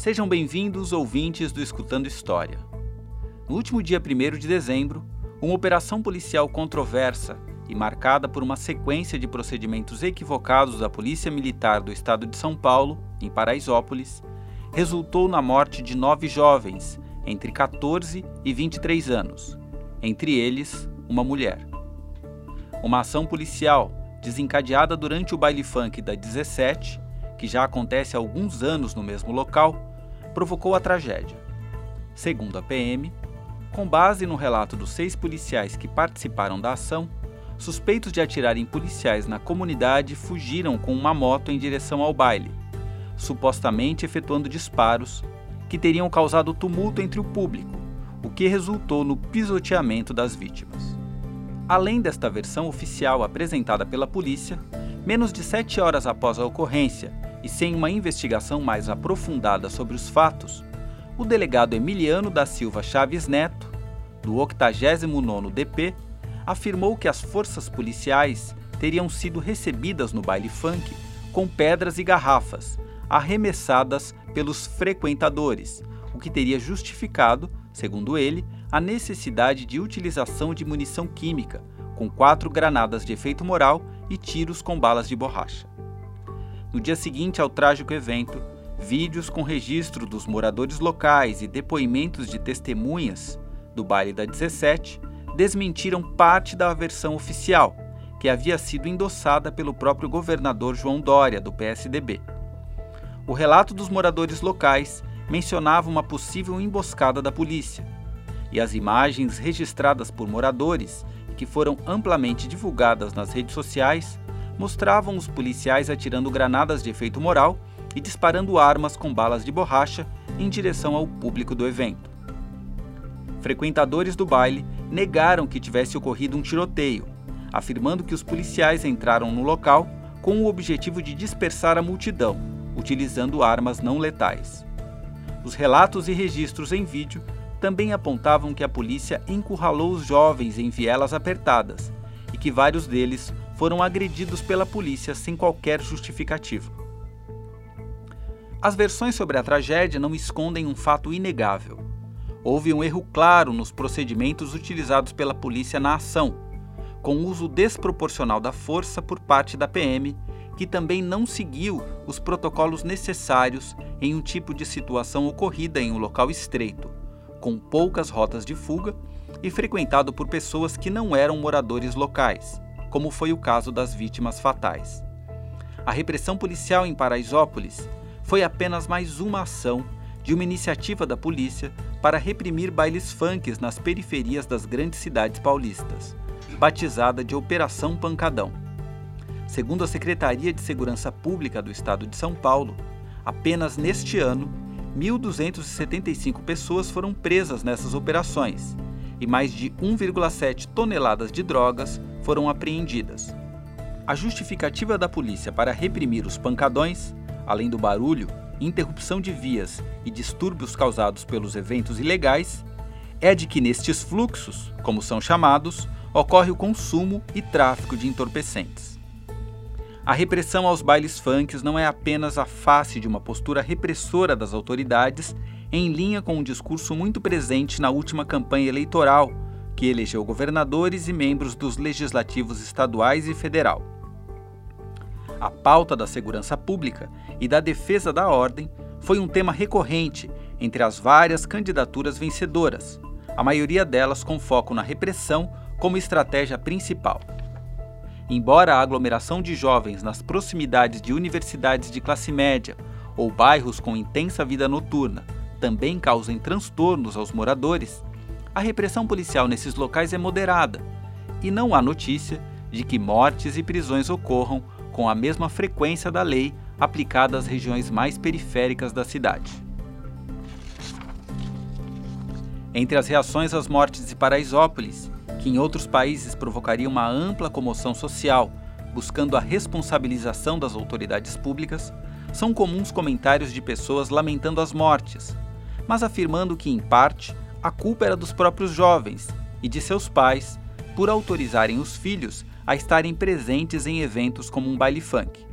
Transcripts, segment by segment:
Sejam bem-vindos, ouvintes do Escutando História. No último dia 1 de dezembro, uma operação policial controversa e marcada por uma sequência de procedimentos equivocados da Polícia Militar do Estado de São Paulo, em Paraisópolis, resultou na morte de nove jovens entre 14 e 23 anos, entre eles uma mulher. Uma ação policial desencadeada durante o baile funk da 17, que já acontece há alguns anos no mesmo local, provocou a tragédia. Segundo a PM, com base no relato dos seis policiais que participaram da ação, suspeitos de atirar em policiais na comunidade fugiram com uma moto em direção ao baile, supostamente efetuando disparos que teriam causado tumulto entre o público, o que resultou no pisoteamento das vítimas. Além desta versão oficial apresentada pela polícia, menos de sete horas após a ocorrência e sem uma investigação mais aprofundada sobre os fatos, o delegado Emiliano da Silva Chaves Neto, do 89º DP, afirmou que as forças policiais teriam sido recebidas no baile funk com pedras e garrafas, arremessadas pelos frequentadores, o que teria justificado, segundo ele, a necessidade de utilização de munição química, com quatro granadas de efeito moral e tiros com balas de borracha. No dia seguinte ao trágico evento, vídeos com registro dos moradores locais e depoimentos de testemunhas do baile da 17 desmentiram parte da versão oficial, que havia sido endossada pelo próprio governador João Dória, do PSDB. O relato dos moradores locais mencionava uma possível emboscada da polícia, e as imagens registradas por moradores, que foram amplamente divulgadas nas redes sociais, mostravam os policiais atirando granadas de efeito moral e disparando armas com balas de borracha em direção ao público do evento. Frequentadores do baile negaram que tivesse ocorrido um tiroteio, afirmando que os policiais entraram no local com o objetivo de dispersar a multidão, utilizando armas não letais. Os relatos e registros em vídeo também apontavam que a polícia encurralou os jovens em vielas apertadas e que vários deles foram agredidos pela polícia sem qualquer justificativa. As versões sobre a tragédia não escondem um fato inegável. Houve um erro claro nos procedimentos utilizados pela polícia na ação, com uso desproporcional da força por parte da PM, que também não seguiu os protocolos necessários em um tipo de situação ocorrida em um local estreito, com poucas rotas de fuga e frequentado por pessoas que não eram moradores locais como foi o caso das vítimas fatais. A repressão policial em Paraisópolis foi apenas mais uma ação de uma iniciativa da polícia para reprimir bailes funks nas periferias das grandes cidades paulistas, batizada de Operação Pancadão. Segundo a Secretaria de Segurança Pública do Estado de São Paulo, apenas neste ano, 1.275 pessoas foram presas nessas operações e mais de 1,7 toneladas de drogas foram apreendidas. A justificativa da polícia para reprimir os pancadões, além do barulho, interrupção de vias e distúrbios causados pelos eventos ilegais, é de que nestes fluxos, como são chamados, ocorre o consumo e tráfico de entorpecentes. A repressão aos bailes funks não é apenas a face de uma postura repressora das autoridades, em linha com um discurso muito presente na última campanha eleitoral que elegeu governadores e membros dos legislativos estaduais e federal. A pauta da segurança pública e da defesa da ordem foi um tema recorrente entre as várias candidaturas vencedoras, a maioria delas com foco na repressão como estratégia principal. Embora a aglomeração de jovens nas proximidades de universidades de classe média ou bairros com intensa vida noturna também causem transtornos aos moradores, a repressão policial nesses locais é moderada e não há notícia de que mortes e prisões ocorram com a mesma frequência da lei aplicada às regiões mais periféricas da cidade. Entre as reações às mortes de Paraisópolis, que em outros países provocaria uma ampla comoção social, buscando a responsabilização das autoridades públicas, são comuns comentários de pessoas lamentando as mortes, mas afirmando que, em parte, a culpa era dos próprios jovens e de seus pais por autorizarem os filhos a estarem presentes em eventos como um baile funk.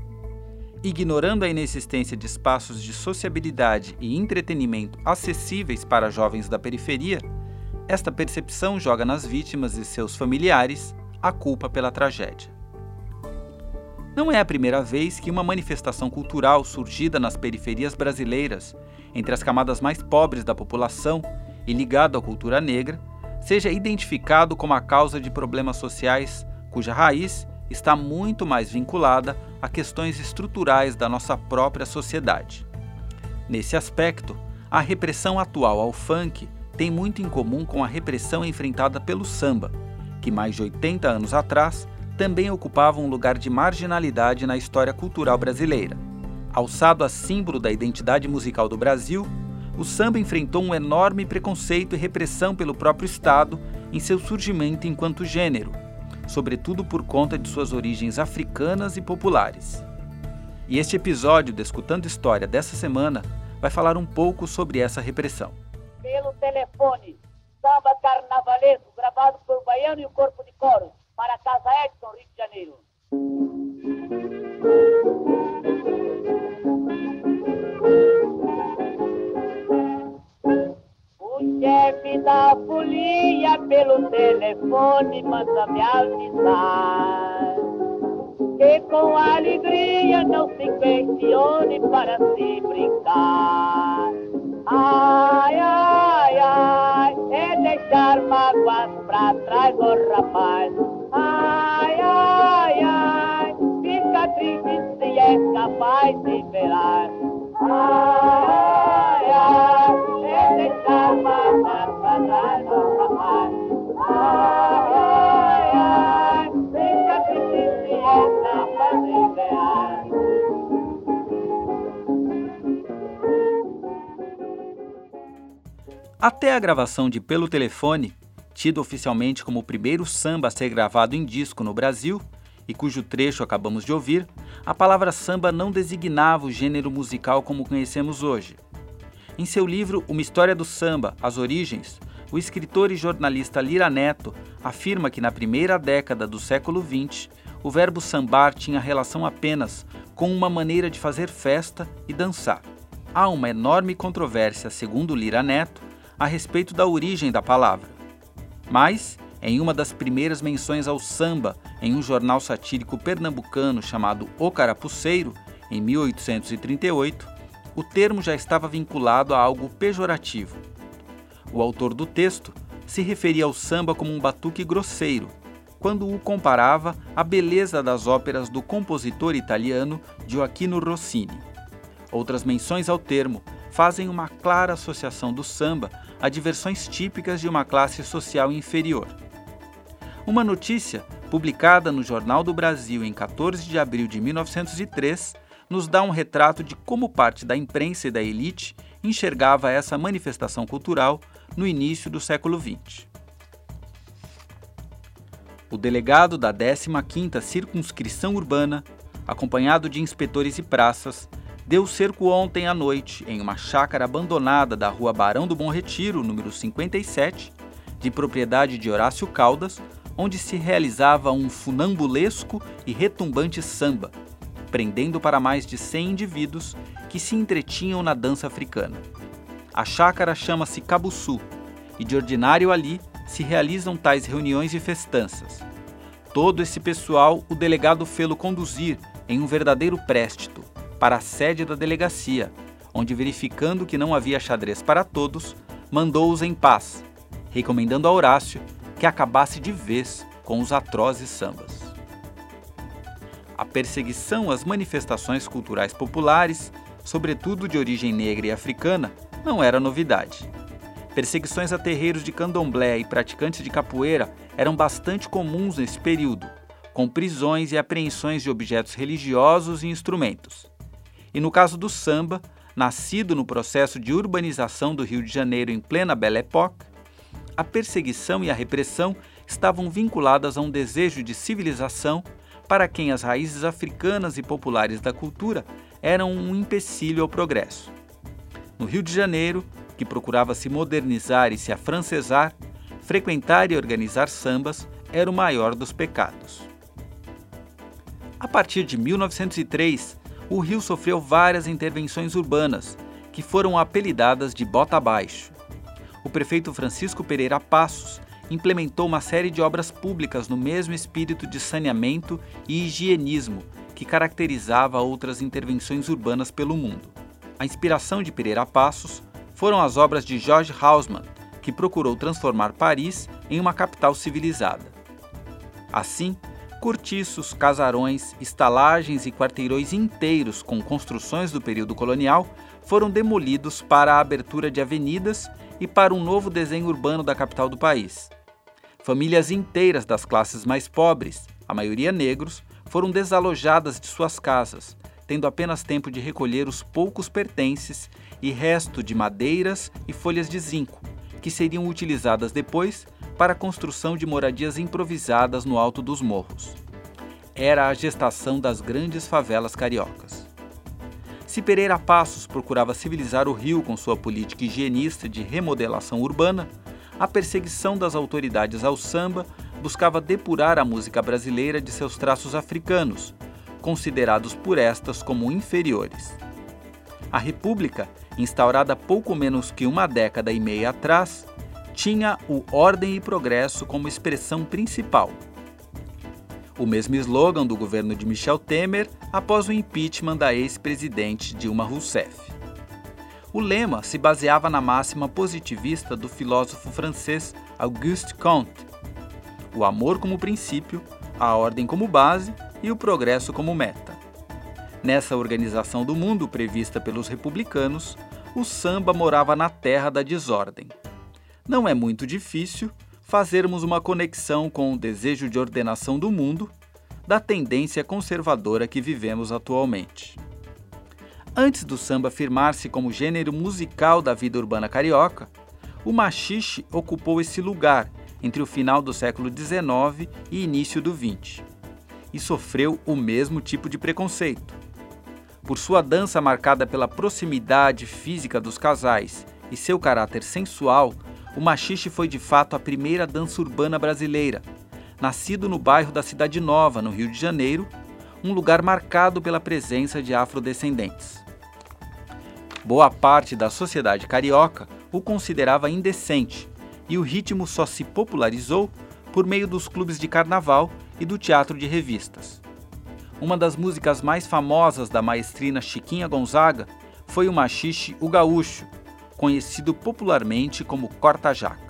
ignorando a inexistência de espaços de sociabilidade e entretenimento acessíveis para jovens da periferia, esta percepção joga nas vítimas e seus familiares a culpa pela tragédia. Não é a primeira vez que uma manifestação cultural surgida nas periferias brasileiras, entre as camadas mais pobres da população e ligado à cultura negra, seja identificado como a causa de problemas sociais cuja raiz está muito mais vinculada a questões estruturais da nossa própria sociedade. Nesse aspecto, a repressão atual ao funk tem muito em comum com a repressão enfrentada pelo samba, que mais de 80 anos atrás também ocupava um lugar de marginalidade na história cultural brasileira. Alçado a símbolo da identidade musical do Brasil, o samba enfrentou um enorme preconceito e repressão pelo próprio Estado em seu surgimento enquanto gênero, sobretudo por conta de suas origens africanas e populares. E este episódio do Escutando História dessa semana vai falar um pouco sobre essa repressão. Pelo telefone, samba carnavalesco gravado por Baiano e o Corpo de Coro, para a Casa Edson, Rio de Janeiro. Da folia pelo telefone manda me avisar que com alegria não se questione para se brincar. Ai, ai, ai, é deixar mágoas pra trás, ô oh, rapaz. Ai, ai, ai, fica triste se é capaz de velar. Ai, Até a gravação de Pelo Telefone, tido oficialmente como o primeiro samba a ser gravado em disco no Brasil, e cujo trecho acabamos de ouvir, a palavra samba não designava o gênero musical como conhecemos hoje. Em seu livro Uma História do Samba, As Origens, o escritor e jornalista Lira Neto afirma que na primeira década do século XX, o verbo sambar tinha relação apenas com uma maneira de fazer festa e dançar. Há uma enorme controvérsia, segundo Lira Neto, a respeito da origem da palavra. Mas, em uma das primeiras menções ao samba em um jornal satírico pernambucano chamado O Carapuceiro, em 1838, o termo já estava vinculado a algo pejorativo. O autor do texto se referia ao samba como um batuque grosseiro, quando o comparava à beleza das óperas do compositor italiano Gioacchino Rossini. Outras menções ao termo fazem uma clara associação do samba a diversões típicas de uma classe social inferior. Uma notícia, publicada no Jornal do Brasil em 14 de abril de 1903, nos dá um retrato de como parte da imprensa e da elite enxergava essa manifestação cultural no início do século XX. O delegado da 15ª Circunscrição Urbana, acompanhado de inspetores e praças, deu cerco ontem à noite em uma chácara abandonada da rua Barão do Bom Retiro, número 57, de propriedade de Horácio Caldas, onde se realizava um funambulesco e retumbante samba, prendendo para mais de 100 indivíduos que se entretinham na dança africana. A chácara chama-se Cabuçu e de ordinário ali se realizam tais reuniões e festanças. Todo esse pessoal o delegado fê-lo conduzir em um verdadeiro préstito, para a sede da delegacia, onde, verificando que não havia xadrez para todos, mandou-os em paz, recomendando a Horácio que acabasse de vez com os atrozes sambas. A perseguição às manifestações culturais populares, sobretudo de origem negra e africana, não era novidade. Perseguições a terreiros de candomblé e praticantes de capoeira eram bastante comuns nesse período, com prisões e apreensões de objetos religiosos e instrumentos. E no caso do samba, nascido no processo de urbanização do Rio de Janeiro em plena Belle Époque, a perseguição e a repressão estavam vinculadas a um desejo de civilização para quem as raízes africanas e populares da cultura eram um empecilho ao progresso. No Rio de Janeiro, que procurava se modernizar e se afrancesar, frequentar e organizar sambas era o maior dos pecados. A partir de 1903, o rio sofreu várias intervenções urbanas, que foram apelidadas de Bota Abaixo. O prefeito Francisco Pereira Passos implementou uma série de obras públicas no mesmo espírito de saneamento e higienismo que caracterizava outras intervenções urbanas pelo mundo. A inspiração de Pereira Passos foram as obras de George Haussmann, que procurou transformar Paris em uma capital civilizada. Assim, cortiços, casarões, estalagens e quarteirões inteiros com construções do período colonial foram demolidos para a abertura de avenidas e para um novo desenho urbano da capital do país. Famílias inteiras das classes mais pobres, a maioria negros, foram desalojadas de suas casas, tendo apenas tempo de recolher os poucos pertences e resto de madeiras e folhas de zinco, que seriam utilizadas depois para a construção de moradias improvisadas no alto dos morros. Era a gestação das grandes favelas cariocas. Se Pereira Passos procurava civilizar o Rio com sua política higienista de remodelação urbana, a perseguição das autoridades ao samba buscava depurar a música brasileira de seus traços africanos, considerados por estas como inferiores. A República, instaurada pouco menos que uma década e meia atrás, tinha o Ordem e Progresso como expressão principal. O mesmo slogan do governo de Michel Temer após o impeachment da ex-presidente Dilma Rousseff. O lema se baseava na máxima positivista do filósofo francês Auguste Comte, o amor como princípio, a ordem como base e o progresso como meta. Nessa organização do mundo prevista pelos republicanos, o samba morava na terra da desordem. Não é muito difícil fazermos uma conexão com o desejo de ordenação do mundo da tendência conservadora que vivemos atualmente. Antes do samba firmar-se como gênero musical da vida urbana carioca, o machixe ocupou esse lugar entre o final do século XIX e início do XX, e sofreu o mesmo tipo de preconceito. Por sua dança marcada pela proximidade física dos casais e seu caráter sensual, o machixe foi de fato a primeira dança urbana brasileira, nascido no bairro da Cidade Nova, no Rio de Janeiro, um lugar marcado pela presença de afrodescendentes. Boa parte da sociedade carioca o considerava indecente e o ritmo só se popularizou por meio dos clubes de carnaval e do teatro de revistas. Uma das músicas mais famosas da maestrina Chiquinha Gonzaga foi o machixe O Gaúcho, conhecido popularmente como corta-jaca.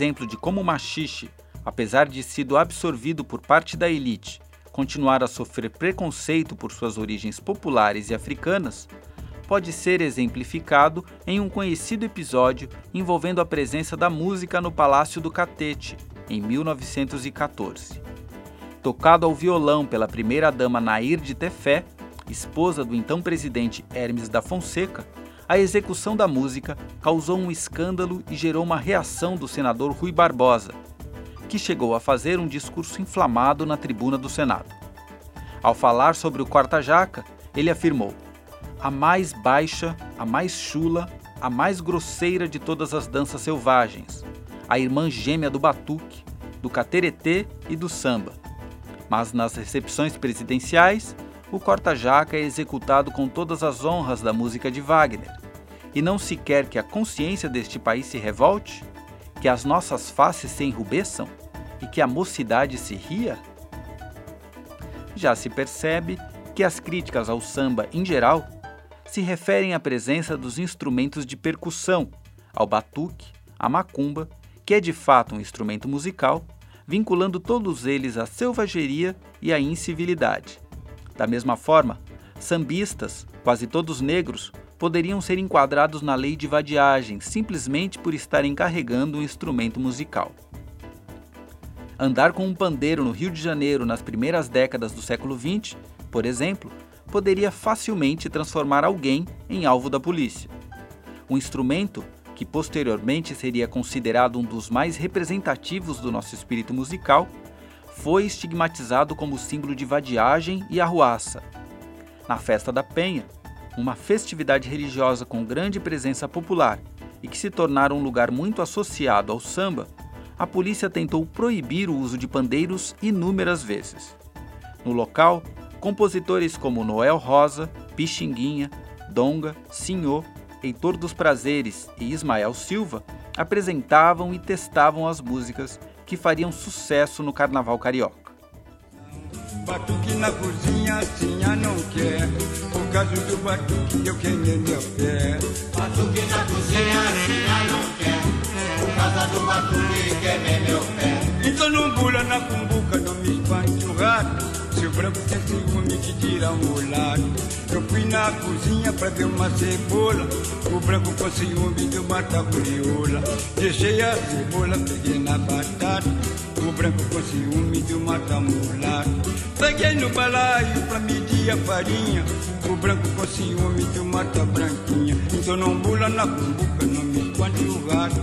Exemplo de como o machixe, apesar de sido absorvido por parte da elite, continuar a sofrer preconceito por suas origens populares e africanas, pode ser exemplificado em um conhecido episódio envolvendo a presença da música no Palácio do Catete, em 1914. Tocado ao violão pela primeira-dama Nair de Tefé, esposa do então presidente Hermes da Fonseca, a execução da música causou um escândalo e gerou uma reação do senador Rui Barbosa, que chegou a fazer um discurso inflamado na tribuna do Senado. Ao falar sobre o quarta-jaca, ele afirmou: a mais baixa, a mais chula, a mais grosseira de todas as danças selvagens, a irmã gêmea do batuque, do cateretê e do samba. Mas nas recepções presidenciais, o corta-jaca é executado com todas as honras da música de Wagner. E não se quer que a consciência deste país se revolte, que as nossas faces se enrubesçam e que a mocidade se ria? Já se percebe que as críticas ao samba em geral se referem à presença dos instrumentos de percussão, ao batuque, à macumba, que é de fato um instrumento musical, vinculando todos eles à selvageria e à incivilidade. Da mesma forma, sambistas, quase todos negros, poderiam ser enquadrados na lei de vadiagem simplesmente por estarem carregando um instrumento musical. Andar com um pandeiro no Rio de Janeiro nas primeiras décadas do século XX, por exemplo, poderia facilmente transformar alguém em alvo da polícia. Um instrumento que posteriormente seria considerado um dos mais representativos do nosso espírito musical, foi estigmatizado como símbolo de vadiagem e arruaça. Na Festa da Penha, uma festividade religiosa com grande presença popular e que se tornara um lugar muito associado ao samba, a polícia tentou proibir o uso de pandeiros inúmeras vezes. No local, compositores como Noel Rosa, Pixinguinha, Donga, Senhor, Heitor dos Prazeres e Ismael Silva apresentavam e testavam as músicas que fariam sucesso no carnaval carioca. Batuque na cozinha, tinha não quer. Por causa do batuque eu queimei meu pé. Batuque na cozinha, tinha não quer. Por causa do batuque queimei meu pé. Então não bula na cumbuca, não me espante o rato. Se o branco tem ciúme que tira um lado. Eu fui na cozinha pra ver uma cebola. O branco com ciúme de uma taburiola. Deixei a cebola, peguei na batata. Branco com ciúme de uma. Peguei no balaio pra medir a farinha. O branco com ciúme de uma branquinha. Então não bula na não me o rato.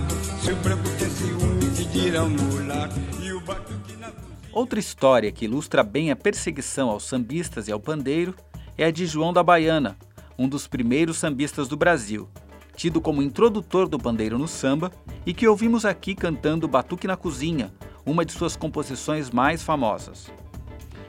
Se o branco tem ciúme que tira um mulato. E o cozinha. Outra história que ilustra bem a perseguição aos sambistas e ao pandeiro é a de João da Baiana, um dos primeiros sambistas do Brasil, tido como introdutor do pandeiro no samba e que ouvimos aqui cantando Batuque na Cozinha, uma de suas composições mais famosas.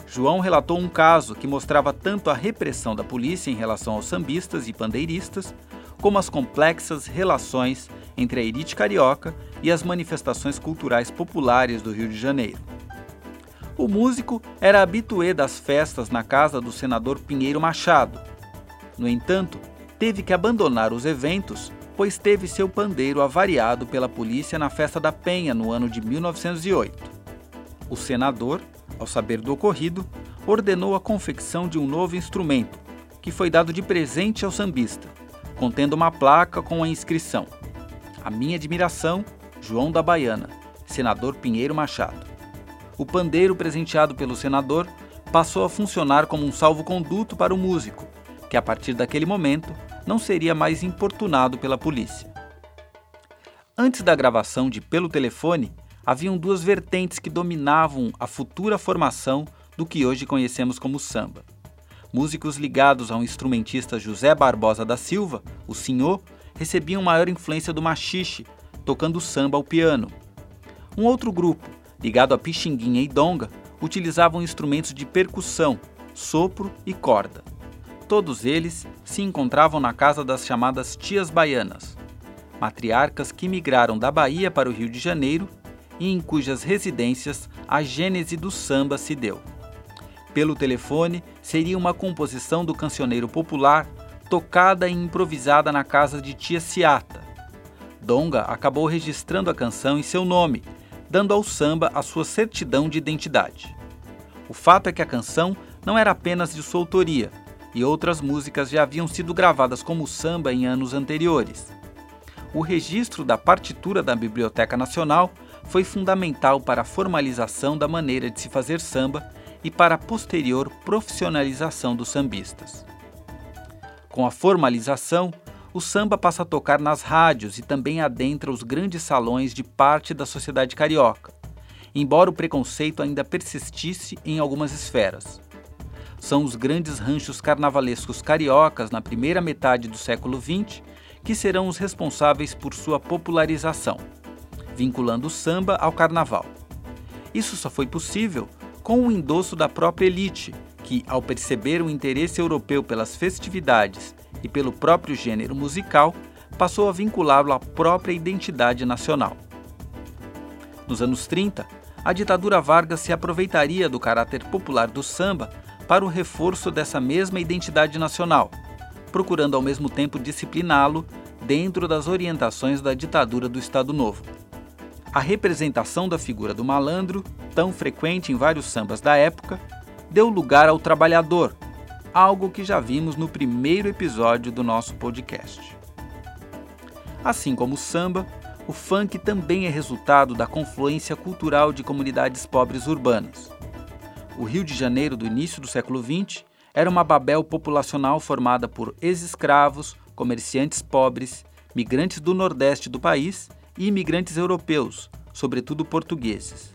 João relatou um caso que mostrava tanto a repressão da polícia em relação aos sambistas e pandeiristas, como as complexas relações entre a elite carioca e as manifestações culturais populares do Rio de Janeiro. O músico era habitué das festas na casa do senador Pinheiro Machado. No entanto, teve que abandonar os eventos, pois teve seu pandeiro avariado pela polícia na festa da Penha no ano de 1908. O senador, ao saber do ocorrido, ordenou a confecção de um novo instrumento, que foi dado de presente ao sambista, contendo uma placa com a inscrição: A minha admiração, João da Baiana, senador Pinheiro Machado o pandeiro presenteado pelo senador passou a funcionar como um salvo-conduto para o músico, que a partir daquele momento não seria mais importunado pela polícia. Antes da gravação de Pelo Telefone, haviam duas vertentes que dominavam a futura formação do que hoje conhecemos como samba. Músicos ligados ao instrumentista José Barbosa da Silva, o Senhor, recebiam maior influência do machixe, tocando samba ao piano. Um outro grupo, ligado a pixinguinha e donga, utilizavam instrumentos de percussão, sopro e corda. Todos eles se encontravam na casa das chamadas tias baianas, matriarcas que migraram da Bahia para o Rio de Janeiro e em cujas residências a gênese do samba se deu. Pelo telefone, seria uma composição do cancioneiro popular tocada e improvisada na casa de tia Ciata. Donga acabou registrando a canção em seu nome, dando ao samba a sua certidão de identidade. O fato é que a canção não era apenas de sua autoria, e outras músicas já haviam sido gravadas como samba em anos anteriores. O registro da partitura da Biblioteca Nacional foi fundamental para a formalização da maneira de se fazer samba e para a posterior profissionalização dos sambistas. Com a formalização, o samba passa a tocar nas rádios e também adentra os grandes salões de parte da sociedade carioca, embora o preconceito ainda persistisse em algumas esferas. São os grandes ranchos carnavalescos cariocas na primeira metade do século XX que serão os responsáveis por sua popularização, vinculando o samba ao carnaval. Isso só foi possível com o endosso da própria elite, que, ao perceber o interesse europeu pelas festividades e pelo próprio gênero musical, passou a vinculá-lo à própria identidade nacional. Nos anos 30, a ditadura Vargas se aproveitaria do caráter popular do samba para o reforço dessa mesma identidade nacional, procurando ao mesmo tempo discipliná-lo dentro das orientações da ditadura do Estado Novo. A representação da figura do malandro, tão frequente em vários sambas da época, deu lugar ao trabalhador, algo que já vimos no primeiro episódio do nosso podcast. Assim como o samba, o funk também é resultado da confluência cultural de comunidades pobres urbanas. O Rio de Janeiro do início do século XX era uma babel populacional formada por ex-escravos, comerciantes pobres, migrantes do nordeste do país e imigrantes europeus, sobretudo portugueses.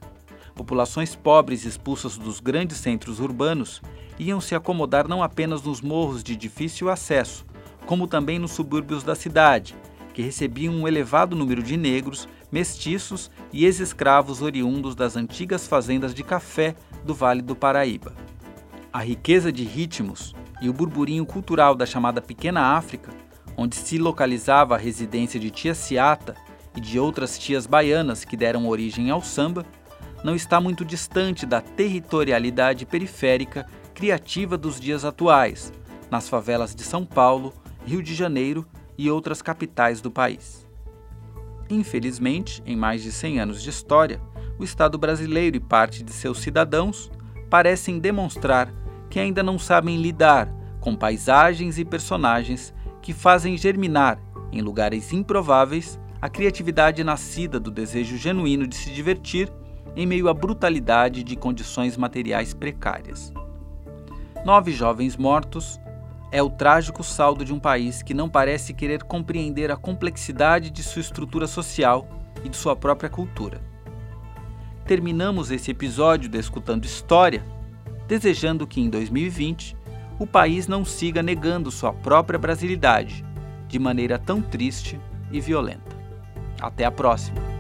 Populações pobres expulsas dos grandes centros urbanos iam se acomodar não apenas nos morros de difícil acesso, como também nos subúrbios da cidade, que recebiam um elevado número de negros, mestiços e ex-escravos oriundos das antigas fazendas de café do Vale do Paraíba. A riqueza de ritmos e o burburinho cultural da chamada Pequena África, onde se localizava a residência de Tia Ciata e de outras tias baianas que deram origem ao samba, não está muito distante da territorialidade periférica criativa dos dias atuais, nas favelas de São Paulo, Rio de Janeiro e outras capitais do país. Infelizmente, em mais de 100 anos de história, o Estado brasileiro e parte de seus cidadãos parecem demonstrar que ainda não sabem lidar com paisagens e personagens que fazem germinar, em lugares improváveis, a criatividade nascida do desejo genuíno de se divertir em meio à brutalidade de condições materiais precárias. Nove jovens mortos, é o trágico saldo de um país que não parece querer compreender a complexidade de sua estrutura social e de sua própria cultura. Terminamos esse episódio de Escutando História, desejando que em 2020 o país não siga negando sua própria brasilidade de maneira tão triste e violenta. Até a próxima!